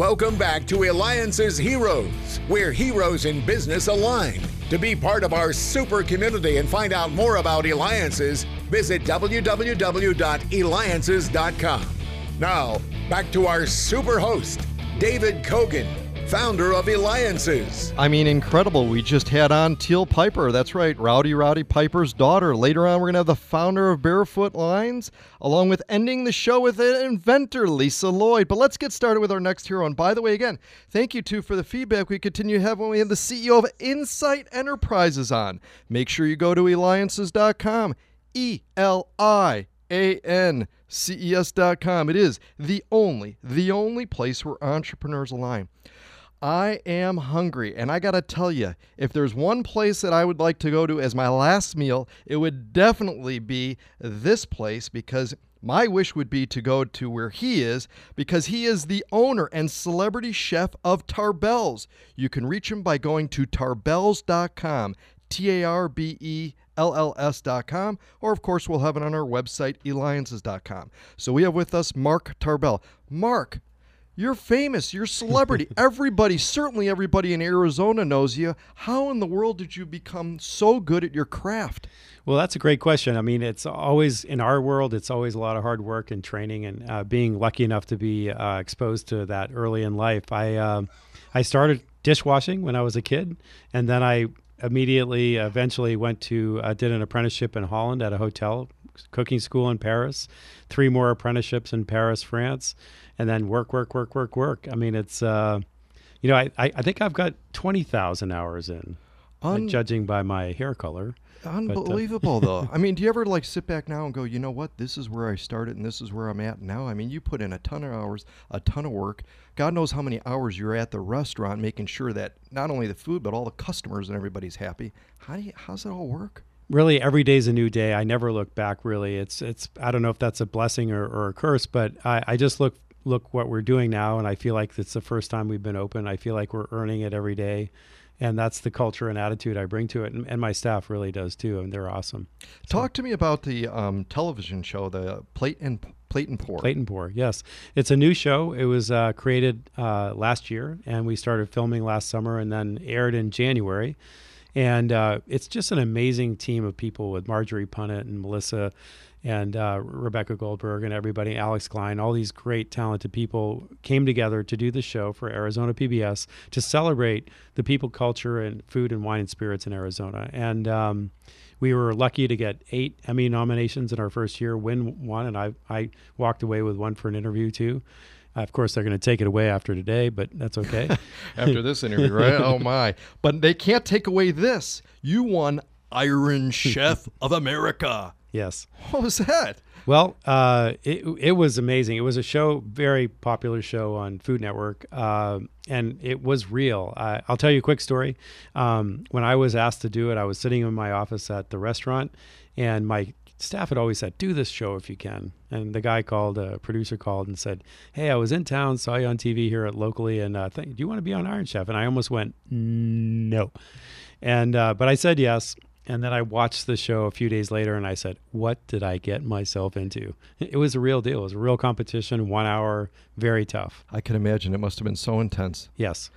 Welcome back to Eliances Heroes, where heroes in business align. To be part of our super community and find out more about Eliances, visit www.eliances.com. Now, back to our super host, David Kogan, founder of Eliances. I mean, incredible. We just had on Teal Piper. That's right, Rowdy Roddy Piper's daughter. Later on, we're going to have the founder of Barefoot Wines, along with ending the show with an inventor, Lisa Lloyd. But let's get started with our next hero. And by the way, again, thank you too for the feedback we continue to have when we have the CEO of Insight Enterprises on. Make sure you go to eliances.com. E L I A N C E S.com. It is the only, the only place where entrepreneurs align. I am hungry, and I gotta tell you, if there's one place that I would like to go to as my last meal, it would definitely be this place because my wish would be to go to where he is because he is the owner and celebrity chef of Tarbell's. You can reach him by going to tarbells.com, T A R B E L L S.com, or of course, we'll have it on our website, eliances.com. So we have with us Mark Tarbell. Mark, you're famous. You're a celebrity. everybody, certainly everybody in Arizona knows you. How in the world did you become so good at your craft? Well, that's a great question. I mean, it's always in our world, it's always a lot of hard work and training, and uh, being lucky enough to be uh, exposed to that early in life. I uh, I started dishwashing when I was a kid, and then I immediately, eventually, went to uh, did an apprenticeship in Holland at a hotel cooking school in Paris, three more apprenticeships in Paris, France and then work, work, work, work, work. I mean, it's, uh, you know, I, I think I've got 20,000 hours in, uh, Un- judging by my hair color. Unbelievable, but, uh, though. I mean, do you ever like sit back now and go, you know what? This is where I started and this is where I'm at now. I mean, you put in a ton of hours, a ton of work. God knows how many hours you're at the restaurant making sure that not only the food, but all the customers and everybody's happy. How do you, how's it all work? Really every day's a new day. I never look back really. It's it's I don't know if that's a blessing or, or a curse, but I, I just look look what we're doing now and i feel like it's the first time we've been open. I feel like we're earning it every day and that's the culture and attitude i bring to it and, and my staff really does too and they're awesome. Talk so, to me about the um, television show the plate and plate and pour plate and pour yes. It's a new show. It was uh, created uh, last year and we started filming last summer and then aired in january and uh, it's just an amazing team of people with marjorie punnett and melissa and uh, Rebecca Goldberg and everybody, Alex Klein, all these great talented people came together to do the show for Arizona PBS to celebrate the people, culture, and food and wine and spirits in Arizona. And um, we were lucky to get eight Emmy nominations in our first year, win one, and I I walked away with one for an interview too. Uh, of course, they're going to take it away after today, but that's okay. after this interview, right? Oh my! But they can't take away this. You won Iron Chef of America. Yes. What was that? Well, uh, it it was amazing. It was a show, very popular show on Food Network, uh, and it was real. I, will tell you a quick story. Um, when I was asked to do it, I was sitting in my office at the restaurant, and my staff had always said, "Do this show if you can." And the guy called, a producer called, and said, "Hey, I was in town, saw you on TV here at locally, and uh, think, do you want to be on Iron Chef?" And I almost went, "No," and uh, but I said yes and then I watched the show a few days later and I said, What did I get myself into? It was a real deal. It was a real competition, one hour, very tough. I can imagine it must have been so intense. Yes.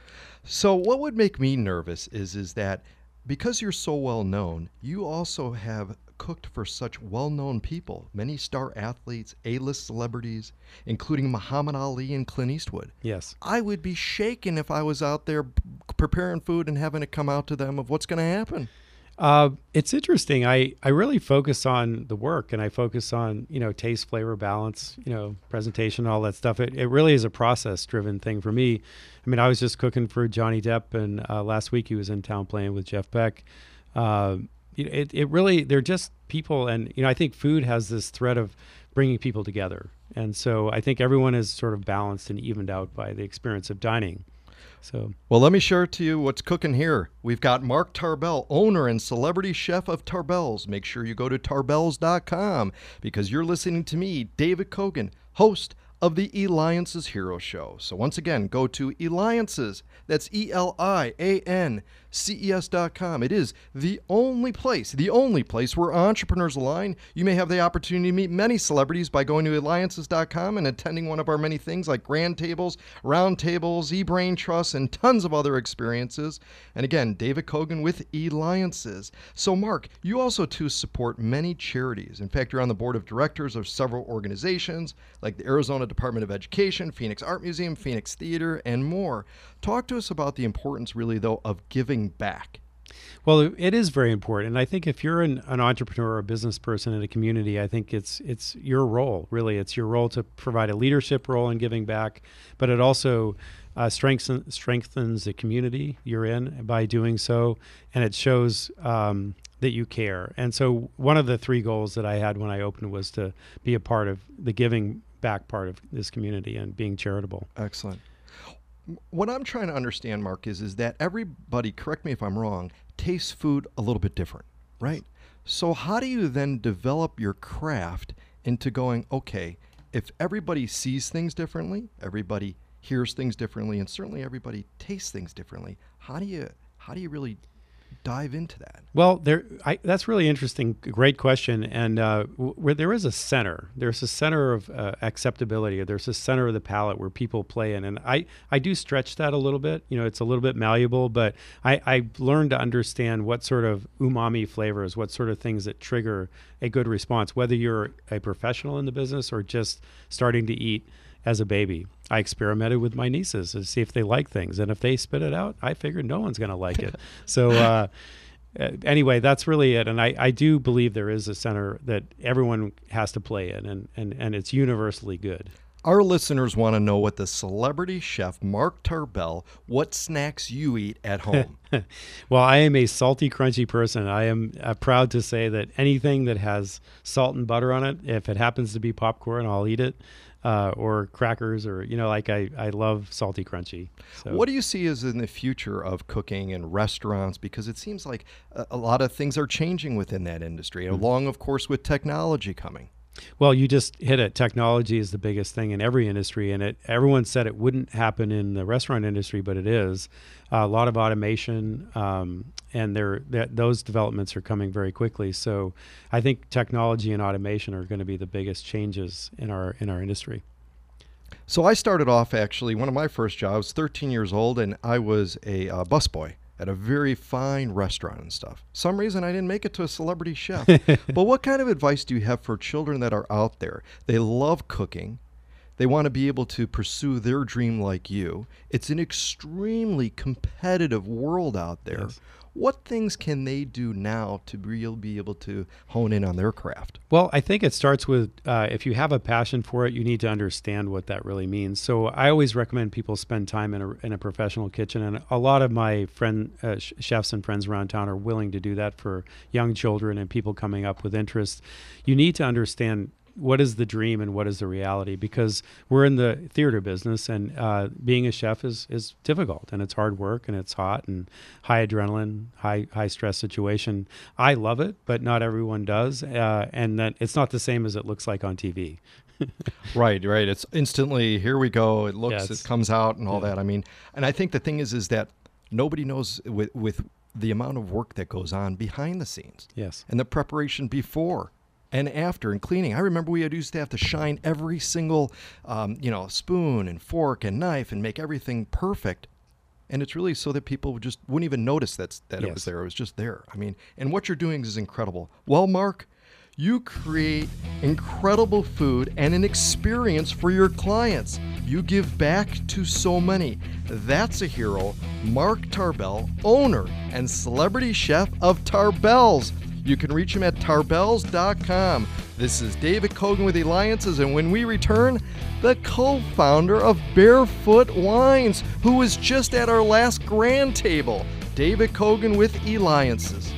So what would make me nervous is is that because you're so well known, you also have cooked for such well known people, many star athletes, A list celebrities, including Muhammad Ali and Clint Eastwood. Yes. I would be shaken if I was out there preparing food and having to come out to them of what's going to happen. Uh, it's interesting. I, I really focus on the work and I focus on, you know, taste, flavor, balance, you know, presentation, all that stuff. It, it really is a process driven thing for me. I mean, I was just cooking for Johnny Depp and uh, last week he was in town playing with Jeff Beck. Uh, it, it really, they're just people. And, you know, I think food has this thread of bringing people together. And so I think everyone is sort of balanced and evened out by the experience of dining. So, well, let me share to you what's cooking here. We've got Mark Tarbell, owner and celebrity chef of Tarbell's. Make sure you go to tarbells.com because you're listening to me, David Kogan, host of the Eliances Hero Show. So once again, go to Eliances. That's E L I A N C E S.com. It is the only place, the only place where entrepreneurs align. You may have the opportunity to meet many celebrities by going to Eliances.com and attending one of our many things like grand tables, round tables, e-brain trusts, and tons of other experiences. And again, David Kogan with Eliances. So Mark, you also too support many charities. In fact, you're on the board of directors of several organizations like the Arizona Department of Education, Phoenix Art Museum, Phoenix Theater, and more. Talk to us about the importance, really, though, of giving back. Well, it is very important, and I think if you're an, an entrepreneur or a business person in a community, I think it's it's your role. Really, it's your role to provide a leadership role in giving back, but it also uh, strengthens strengthens the community you're in by doing so, and it shows um, that you care. And so, one of the three goals that I had when I opened was to be a part of the giving back part of this community and being charitable. Excellent. What I'm trying to understand, Mark, is is that everybody, correct me if I'm wrong, tastes food a little bit different, right? So how do you then develop your craft into going, okay, if everybody sees things differently, everybody hears things differently, and certainly everybody tastes things differently, how do you how do you really dive into that? Well, there, I, that's really interesting. Great question. And uh, where there is a center, there's a center of uh, acceptability. There's a center of the palate where people play in, and I, I do stretch that a little bit. You know, it's a little bit malleable, but I, I learned to understand what sort of umami flavors, what sort of things that trigger a good response, whether you're a professional in the business or just starting to eat as a baby. I experimented with my nieces to see if they like things, and if they spit it out, I figured no one's going to like it. so. Uh, uh, anyway, that's really it. And I, I do believe there is a center that everyone has to play in, and, and, and it's universally good. Our listeners want to know what the celebrity chef Mark Tarbell, what snacks you eat at home. well, I am a salty, crunchy person. I am uh, proud to say that anything that has salt and butter on it, if it happens to be popcorn, I'll eat it uh, or crackers or you know like I, I love salty crunchy so. what do you see as in the future of cooking and restaurants because it seems like a, a lot of things are changing within that industry mm-hmm. along of course with technology coming well, you just hit it. Technology is the biggest thing in every industry, and it. Everyone said it wouldn't happen in the restaurant industry, but it is. Uh, a lot of automation, um, and there that those developments are coming very quickly. So, I think technology and automation are going to be the biggest changes in our in our industry. So I started off actually one of my first jobs, 13 years old, and I was a uh, busboy at a very fine restaurant and stuff. Some reason I didn't make it to a celebrity chef. but what kind of advice do you have for children that are out there? They love cooking. They want to be able to pursue their dream like you. It's an extremely competitive world out there. Yes what things can they do now to really be able to hone in on their craft? Well, I think it starts with uh, if you have a passion for it, you need to understand what that really means. So I always recommend people spend time in a, in a professional kitchen, and a lot of my friend uh, chefs and friends around town are willing to do that for young children and people coming up with interest. You need to understand what is the dream and what is the reality? Because we're in the theater business and uh, being a chef is is difficult and it's hard work and it's hot and high adrenaline high high stress situation. I love it but not everyone does uh, and that it's not the same as it looks like on tv right right. It's instantly here we go. It looks yeah, it comes out and all yeah. that. I mean and i think the thing is is that nobody knows with with the amount of work that goes on behind the scenes. Yes. And the preparation before and after and cleaning. I remember we had used to have to shine every single, um, you know, spoon and fork and knife and make everything perfect. And it's really so that people just wouldn't even notice that's, that yes. it was there. It was just there. I mean, and what you're doing is incredible. Well, Mark, you create incredible food and an experience for your clients. You give back to so many. That's a hero, Mark Tarbell, owner and celebrity chef of Tarbell's. You can reach him at tarbells.com. This is David Kogan with Eliances, and when we return, the co founder of Barefoot Wines, who was just at our last grand table, David Kogan with Eliances.